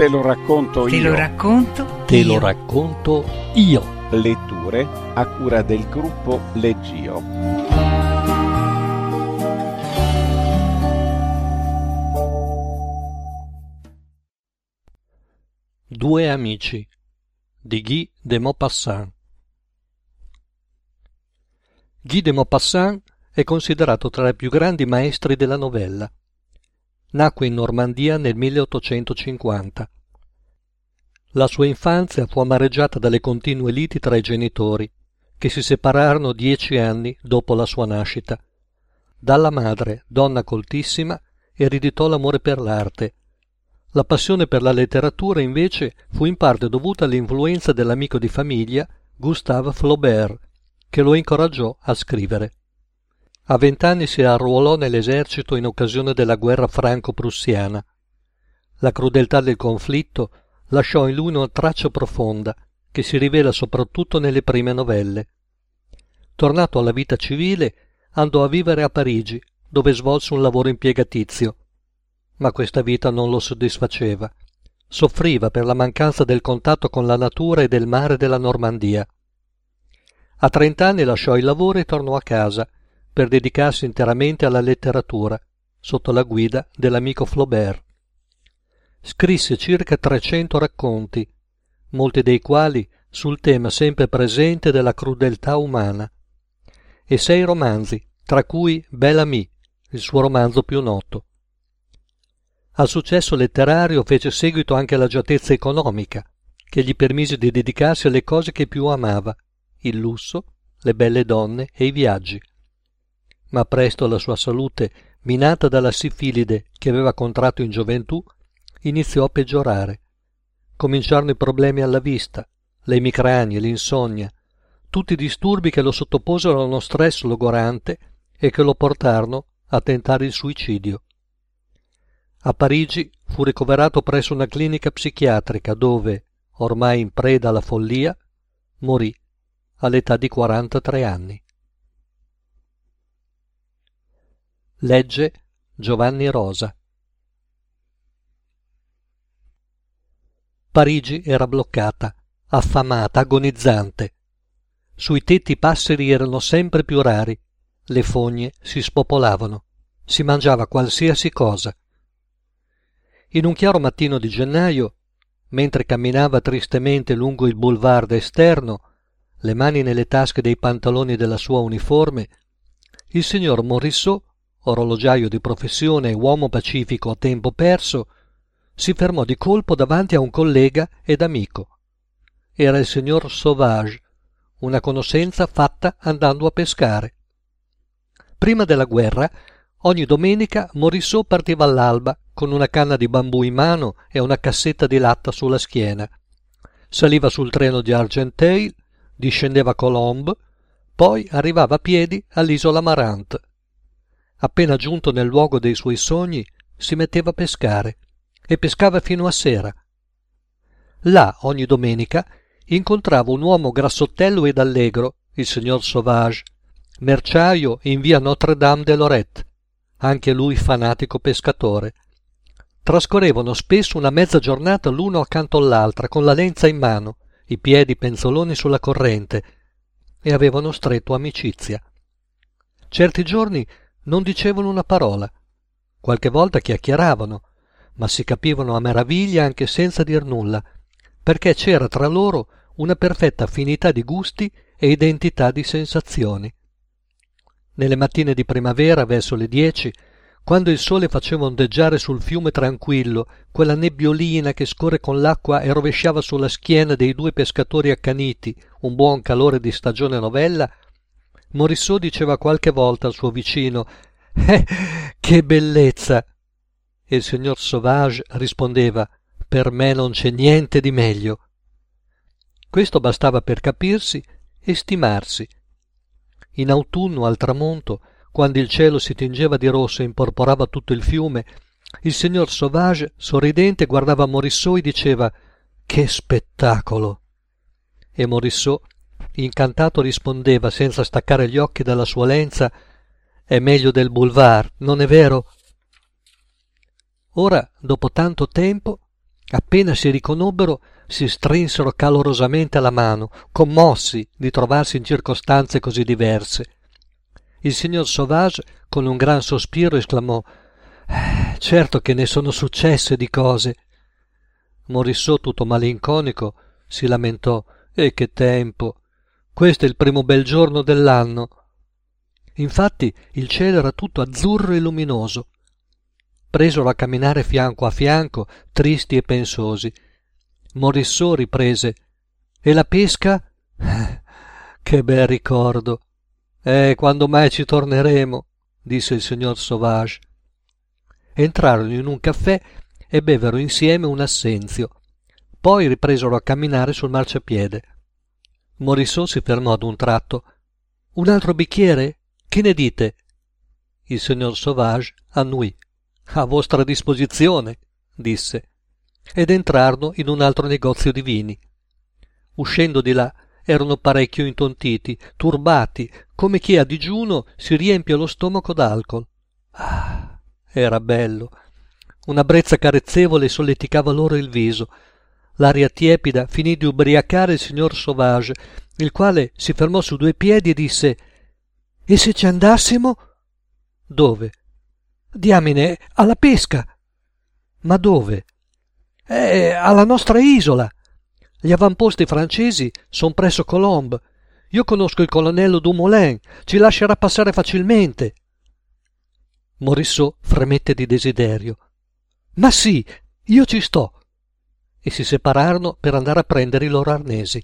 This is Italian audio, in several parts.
Te lo racconto Te io. lo racconto. Te io. lo racconto io. Letture a cura del gruppo Leggio. Due amici di Guy de Maupassant. Guy de Maupassant è considerato tra i più grandi maestri della novella. Nacque in Normandia nel 1850. La sua infanzia fu amareggiata dalle continue liti tra i genitori, che si separarono dieci anni dopo la sua nascita. Dalla madre, donna coltissima, ereditò l'amore per l'arte. La passione per la letteratura, invece, fu in parte dovuta all'influenza dell'amico di famiglia Gustave Flaubert, che lo incoraggiò a scrivere. A vent'anni si arruolò nell'esercito in occasione della guerra franco-prussiana. La crudeltà del conflitto lasciò in lui una traccia profonda che si rivela soprattutto nelle prime novelle. Tornato alla vita civile, andò a vivere a Parigi, dove svolse un lavoro impiegatizio. Ma questa vita non lo soddisfaceva. Soffriva per la mancanza del contatto con la natura e del mare della Normandia. A trent'anni lasciò il lavoro e tornò a casa per dedicarsi interamente alla letteratura, sotto la guida dell'amico Flaubert. Scrisse circa trecento racconti, molti dei quali sul tema sempre presente della crudeltà umana, e sei romanzi, tra cui Bel Ami, il suo romanzo più noto. Al successo letterario fece seguito anche l'agiatezza economica, che gli permise di dedicarsi alle cose che più amava, il lusso, le belle donne e i viaggi. Ma presto la sua salute, minata dalla sifilide che aveva contratto in gioventù, iniziò a peggiorare. Cominciarono i problemi alla vista, le emicranie, l'insonnia, tutti i disturbi che lo sottoposero a uno stress logorante e che lo portarono a tentare il suicidio. A Parigi fu ricoverato presso una clinica psichiatrica dove, ormai in preda alla follia, morì all'età di 43 anni. Legge Giovanni Rosa. Parigi era bloccata, affamata, agonizzante. Sui tetti i passeri erano sempre più rari, le fogne si spopolavano, si mangiava qualsiasi cosa. In un chiaro mattino di gennaio, mentre camminava tristemente lungo il boulevard esterno, le mani nelle tasche dei pantaloni della sua uniforme, il signor Morisot, orologiaio di professione e uomo pacifico a tempo perso, si fermò di colpo davanti a un collega ed amico. Era il signor Sauvage, una conoscenza fatta andando a pescare. Prima della guerra, ogni domenica Morisot partiva all'alba con una canna di bambù in mano e una cassetta di latta sulla schiena. Saliva sul treno di Argenteuil, discendeva Colombe, poi arrivava a piedi all'isola Marant. Appena giunto nel luogo dei suoi sogni, si metteva a pescare e pescava fino a sera. Là, ogni domenica, incontrava un uomo grassottello ed allegro, il signor Sauvage, merciaio in via Notre-Dame de Lorette, anche lui fanatico pescatore. Trascorrevano spesso una mezza giornata l'uno accanto all'altra, con la lenza in mano, i piedi penzoloni sulla corrente, e avevano stretto amicizia. Certi giorni non dicevano una parola, qualche volta chiacchieravano, ma si capivano a meraviglia anche senza dir nulla, perché c'era tra loro una perfetta affinità di gusti e identità di sensazioni. Nelle mattine di primavera, verso le dieci, quando il sole faceva ondeggiare sul fiume tranquillo quella nebbiolina che scorre con l'acqua e rovesciava sulla schiena dei due pescatori accaniti un buon calore di stagione novella, Morisot diceva qualche volta al suo vicino Eh, che bellezza! E il signor Sauvage rispondeva Per me non c'è niente di meglio. Questo bastava per capirsi e stimarsi. In autunno, al tramonto, quando il cielo si tingeva di rosso e imporporava tutto il fiume, il signor Sauvage, sorridente, guardava Morisot e diceva Che spettacolo! E Morisot, incantato, rispondeva senza staccare gli occhi dalla sua lenza È meglio del boulevard, non è vero? Ora, dopo tanto tempo, Appena si riconobbero, si strinsero calorosamente la mano, commossi di trovarsi in circostanze così diverse. Il signor Sauvage, con un gran sospiro, esclamò eh, Certo che ne sono successe di cose. Morissot, tutto malinconico, si lamentò E che tempo! Questo è il primo bel giorno dell'anno. Infatti il cielo era tutto azzurro e luminoso. Presero a camminare fianco a fianco, tristi e pensosi. Morissot riprese E la pesca? che bel ricordo! Eh, quando mai ci torneremo? disse il signor Sauvage. Entrarono in un caffè e bevero insieme un assenzio. Poi ripresero a camminare sul marciapiede. Morissot si fermò ad un tratto. Un altro bicchiere? Che ne dite? Il signor Sauvage annuì. A vostra disposizione, disse ed entrarono in un altro negozio di vini. Uscendo di là erano parecchio intontiti, turbati, come chi a digiuno si riempie lo stomaco d'alcol. Ah, era bello. Una brezza carezzevole solleticava loro il viso. L'aria tiepida finì di ubriacare il signor Sauvage, il quale si fermò su due piedi e disse E se ci andassimo? Dove? Diamine, alla pesca. Ma dove? È alla nostra isola. Gli avamposti francesi sono presso Colombe. Io conosco il colonnello Dumoulin, ci lascerà passare facilmente. Morissot fremette di desiderio. Ma sì, io ci sto. E si separarono per andare a prendere i loro arnesi.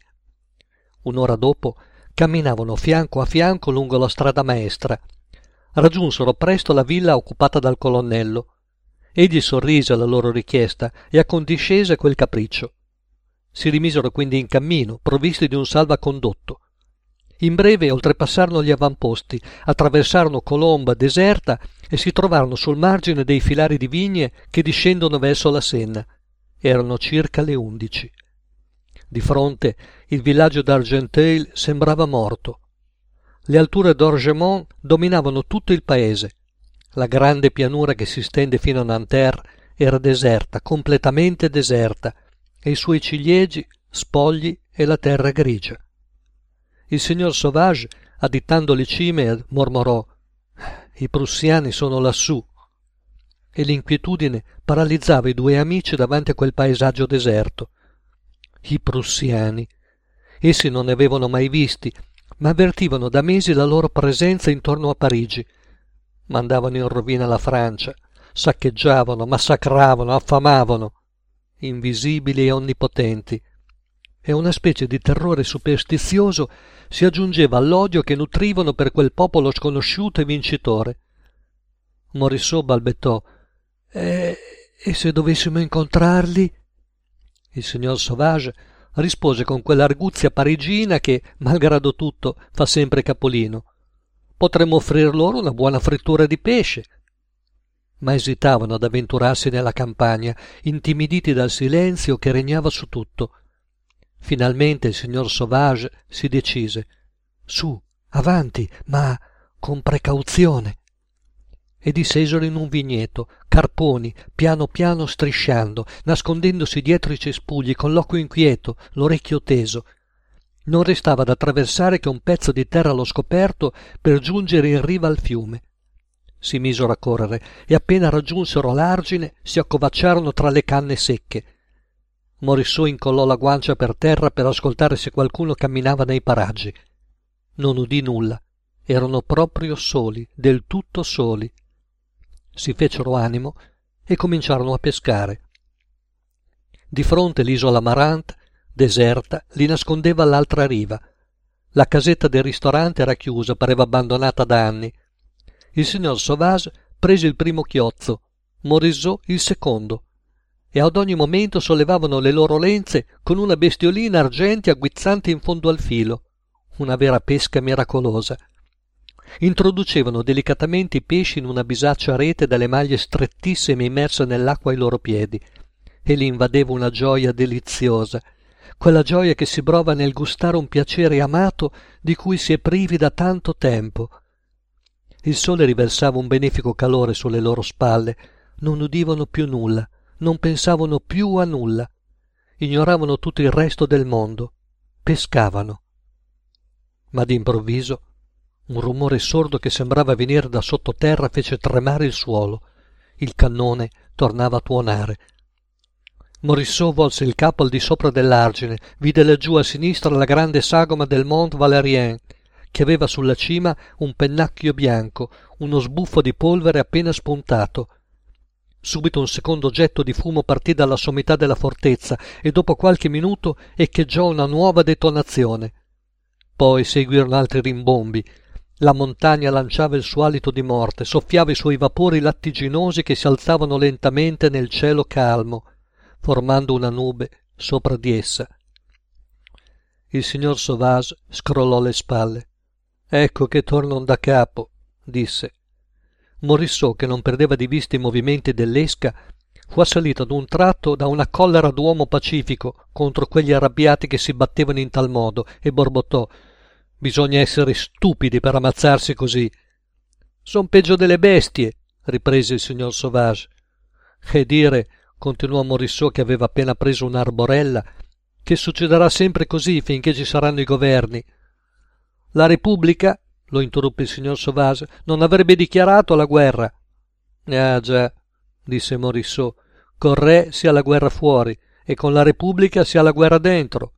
Un'ora dopo camminavano fianco a fianco lungo la strada maestra. Raggiunsero presto la villa occupata dal colonnello Egli sorrise alla loro richiesta e accondiscese quel capriccio. Si rimisero quindi in cammino, provvisti di un salvacondotto. In breve oltrepassarono gli avamposti, attraversarono colomba deserta e si trovarono sul margine dei filari di vigne che discendono verso la Senna. Erano circa le undici. Di fronte il villaggio d'Argenteuil sembrava morto. Le alture d'Orgemont dominavano tutto il paese la grande pianura che si stende fino a Nanterre era deserta, completamente deserta, e i suoi ciliegi spogli e la terra grigia. Il signor Sauvage, additando le cime, mormorò I prussiani sono lassù. E l'inquietudine paralizzava i due amici davanti a quel paesaggio deserto. I prussiani. Essi non ne avevano mai visti, ma avvertivano da mesi la loro presenza intorno a Parigi mandavano in rovina la Francia, saccheggiavano, massacravano, affamavano, invisibili e onnipotenti, e una specie di terrore superstizioso si aggiungeva all'odio che nutrivano per quel popolo sconosciuto e vincitore. Morissot balbettò e, e se dovessimo incontrarli? Il signor Sauvage rispose con quell'arguzia parigina che, malgrado tutto, fa sempre capolino. Potremmo offrir loro una buona frittura di pesce. Ma esitavano ad avventurarsi nella campagna, intimiditi dal silenzio che regnava su tutto. Finalmente il signor Sauvage si decise. Su, avanti, ma con precauzione. E dissesero in un vigneto, carponi, piano piano strisciando, nascondendosi dietro i cespugli, con l'occhio inquieto, l'orecchio teso, non restava da attraversare che un pezzo di terra allo scoperto per giungere in riva al fiume. Si misero a correre e appena raggiunsero l'argine si accovacciarono tra le canne secche. Morissot incollò la guancia per terra per ascoltare se qualcuno camminava nei paraggi. Non udì nulla. Erano proprio soli, del tutto soli. Si fecero animo e cominciarono a pescare. Di fronte l'isola Marant deserta, li nascondeva all'altra riva. La casetta del ristorante era chiusa, pareva abbandonata da anni. Il signor Sauvage prese il primo chiozzo, Morisot il secondo, e ad ogni momento sollevavano le loro lenze con una bestiolina argentea guizzante in fondo al filo, una vera pesca miracolosa. Introducevano delicatamente i pesci in una bisaccia rete dalle maglie strettissime immerse nell'acqua ai loro piedi, e li invadeva una gioia deliziosa, quella gioia che si prova nel gustare un piacere amato di cui si è privi da tanto tempo. Il sole riversava un benefico calore sulle loro spalle, non udivano più nulla, non pensavano più a nulla, ignoravano tutto il resto del mondo, pescavano. Ma d'improvviso un rumore sordo che sembrava venire da sottoterra fece tremare il suolo. Il cannone tornava a tuonare. Morisseau volse il capo al di sopra dell'argine, vide laggiù a sinistra la grande sagoma del Mont Valérien, che aveva sulla cima un pennacchio bianco, uno sbuffo di polvere appena spuntato. Subito un secondo getto di fumo partì dalla sommità della fortezza e dopo qualche minuto echeggiò una nuova detonazione. Poi seguirono altri rimbombi. La montagna lanciava il suo alito di morte, soffiava i suoi vapori lattiginosi che si alzavano lentamente nel cielo calmo, formando una nube sopra di essa. Il signor Sauvage scrollò le spalle. Ecco che tornano da capo, disse. Morisseau, che non perdeva di vista i movimenti dell'esca, fu assalito ad un tratto da una collera d'uomo pacifico contro quegli arrabbiati che si battevano in tal modo e borbottò bisogna essere stupidi per ammazzarsi così son peggio delle bestie riprese il signor sauvage e dire continuò morisseau che aveva appena preso un'arborella che succederà sempre così finché ci saranno i governi la Repubblica, lo interruppe il signor Sauvage, non avrebbe dichiarato la guerra. Ah già, disse Morisseau, col re sia la guerra fuori e con la Repubblica sia la guerra dentro.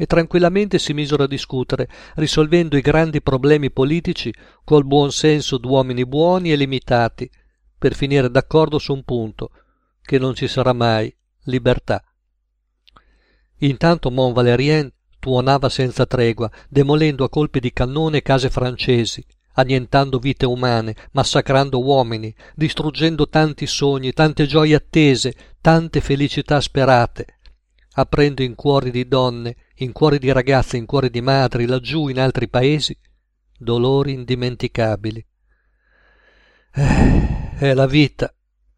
E tranquillamente si misero a discutere, risolvendo i grandi problemi politici col buon senso d'uomini buoni e limitati, per finire d'accordo su un punto, che non ci sarà mai libertà. Intanto Mont Valérien tuonava senza tregua, demolendo a colpi di cannone case francesi, annientando vite umane, massacrando uomini, distruggendo tanti sogni, tante gioie attese, tante felicità sperate, aprendo in cuori di donne, in cuori di ragazze, in cuori di madri, laggiù in altri paesi, dolori indimenticabili. Eh, è la vita,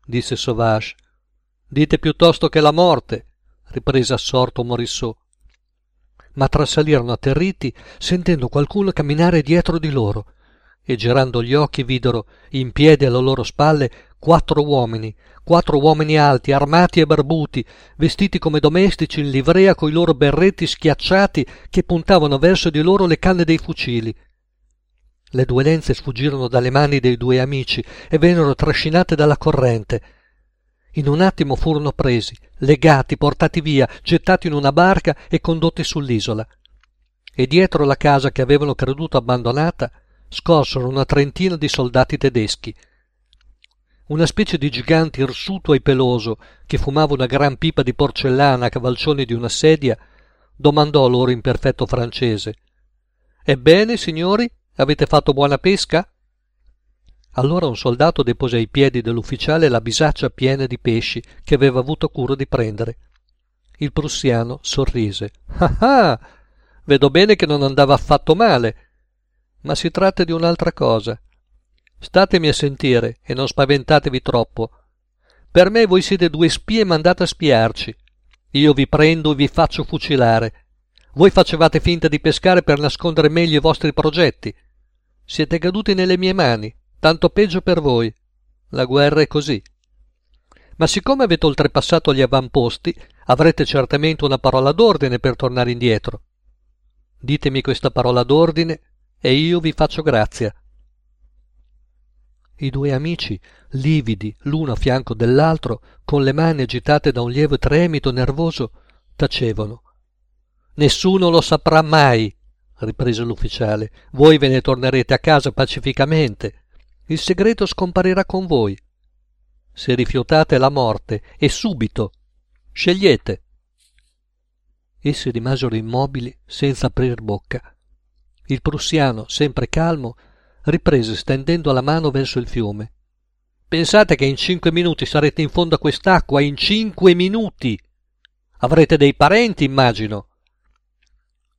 disse Sauvage. Dite piuttosto che la morte, riprese assorto Morisseau ma trasalirono atterriti sentendo qualcuno camminare dietro di loro e girando gli occhi videro in piedi alle loro spalle quattro uomini quattro uomini alti armati e barbuti vestiti come domestici in livrea coi loro berretti schiacciati che puntavano verso di loro le canne dei fucili le due lenze sfuggirono dalle mani dei due amici e vennero trascinate dalla corrente in un attimo furono presi, legati, portati via, gettati in una barca e condotti sull'isola. E dietro la casa che avevano creduto abbandonata scorsero una trentina di soldati tedeschi. Una specie di gigante irsuto e peloso, che fumava una gran pipa di porcellana a cavalcioni di una sedia, domandò loro in perfetto francese Ebbene, signori, avete fatto buona pesca? Allora un soldato depose ai piedi dell'ufficiale la bisaccia piena di pesci che aveva avuto cura di prendere. Il prussiano sorrise. Ah ah! Vedo bene che non andava affatto male. Ma si tratta di un'altra cosa. Statemi a sentire e non spaventatevi troppo. Per me voi siete due spie mandate a spiarci. Io vi prendo e vi faccio fucilare. Voi facevate finta di pescare per nascondere meglio i vostri progetti. Siete caduti nelle mie mani tanto peggio per voi. La guerra è così. Ma siccome avete oltrepassato gli avamposti, avrete certamente una parola d'ordine per tornare indietro. Ditemi questa parola d'ordine e io vi faccio grazia. I due amici, lividi l'uno a fianco dell'altro, con le mani agitate da un lieve tremito nervoso, tacevano. Nessuno lo saprà mai, riprese l'ufficiale. Voi ve ne tornerete a casa pacificamente il segreto scomparirà con voi. Se rifiutate la morte, e subito, scegliete. Essi rimasero immobili senza aprir bocca. Il prussiano, sempre calmo, riprese stendendo la mano verso il fiume. Pensate che in cinque minuti sarete in fondo a quest'acqua, in cinque minuti. Avrete dei parenti, immagino.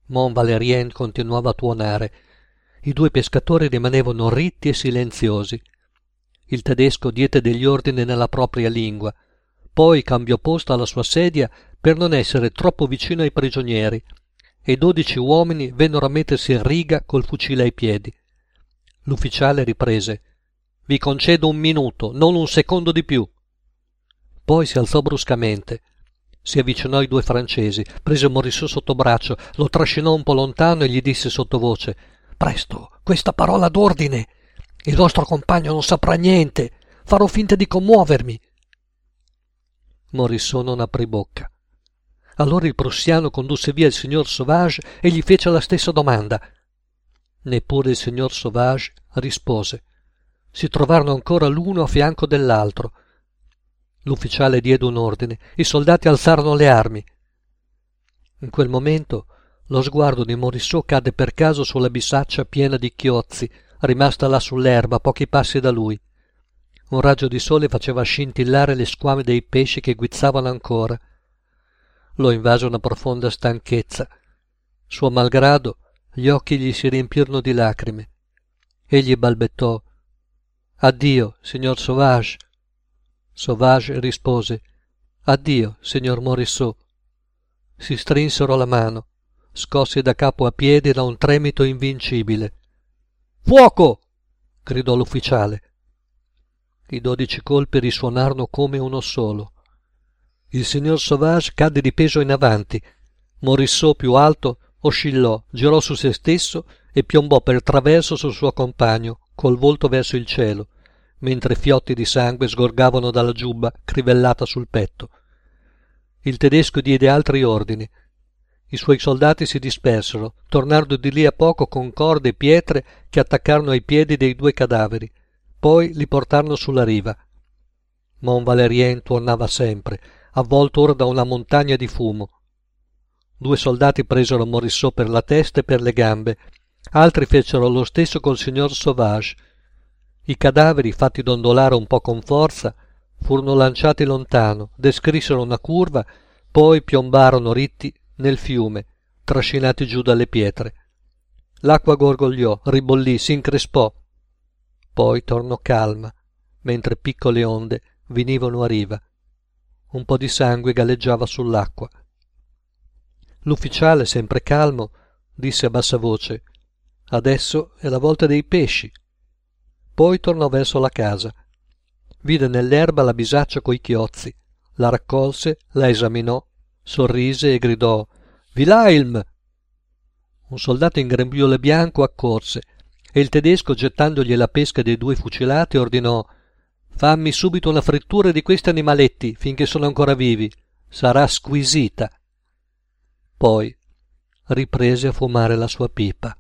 Mont Valérien continuava a tuonare i due pescatori rimanevano ritti e silenziosi. Il tedesco diede degli ordini nella propria lingua, poi cambiò posto alla sua sedia per non essere troppo vicino ai prigionieri, e dodici uomini vennero a mettersi in riga col fucile ai piedi. L'ufficiale riprese Vi concedo un minuto, non un secondo di più. Poi si alzò bruscamente. Si avvicinò ai due francesi, prese Morissot sotto braccio, lo trascinò un po' lontano e gli disse sottovoce Presto, questa parola d'ordine. Il vostro compagno non saprà niente. Farò finta di commuovermi. Morissot non aprì bocca. Allora il prussiano condusse via il signor Sauvage e gli fece la stessa domanda. Neppure il signor Sauvage rispose. Si trovarono ancora l'uno a fianco dell'altro. L'ufficiale diede un ordine, i soldati alzarono le armi. In quel momento lo sguardo di Morissot cadde per caso sulla bisaccia piena di chiozzi, rimasta là sull'erba a pochi passi da lui. Un raggio di sole faceva scintillare le squame dei pesci che guizzavano ancora. Lo invase una profonda stanchezza. Suo malgrado, gli occhi gli si riempirono di lacrime. Egli balbettò Addio, signor Sauvage. Sauvage rispose Addio, signor Morisot. Si strinsero la mano, scossi da capo a piedi da un tremito invincibile. Fuoco! gridò l'ufficiale. I dodici colpi risuonarono come uno solo. Il signor Sauvage cadde di peso in avanti. Morissò più alto oscillò, girò su se stesso e piombò per traverso sul suo compagno, col volto verso il cielo, mentre fiotti di sangue sgorgavano dalla giubba crivellata sul petto. Il tedesco diede altri ordini. I suoi soldati si dispersero, tornarono di lì a poco con corde e pietre che attaccarono ai piedi dei due cadaveri poi li portarono sulla riva. Mont Valerien tornava sempre, avvolto ora da una montagna di fumo. Due soldati presero Morissot per la testa e per le gambe, altri fecero lo stesso col signor Sauvage. I cadaveri, fatti dondolare un po' con forza, furono lanciati lontano, descrissero una curva, poi piombarono ritti nel fiume, trascinati giù dalle pietre. L'acqua gorgogliò, ribollì, si increspò, poi tornò calma, mentre piccole onde venivano a riva. Un po' di sangue galleggiava sull'acqua. L'ufficiale, sempre calmo, disse a bassa voce Adesso è la volta dei pesci. Poi tornò verso la casa. Vide nell'erba la bisaccia coi chiozzi, la raccolse, la esaminò, sorrise e gridò Wilhelm! Un soldato in grembiule bianco accorse e il tedesco gettandogli la pesca dei due fucilati ordinò fammi subito una frittura di questi animaletti finché sono ancora vivi. Sarà squisita. Poi riprese a fumare la sua pipa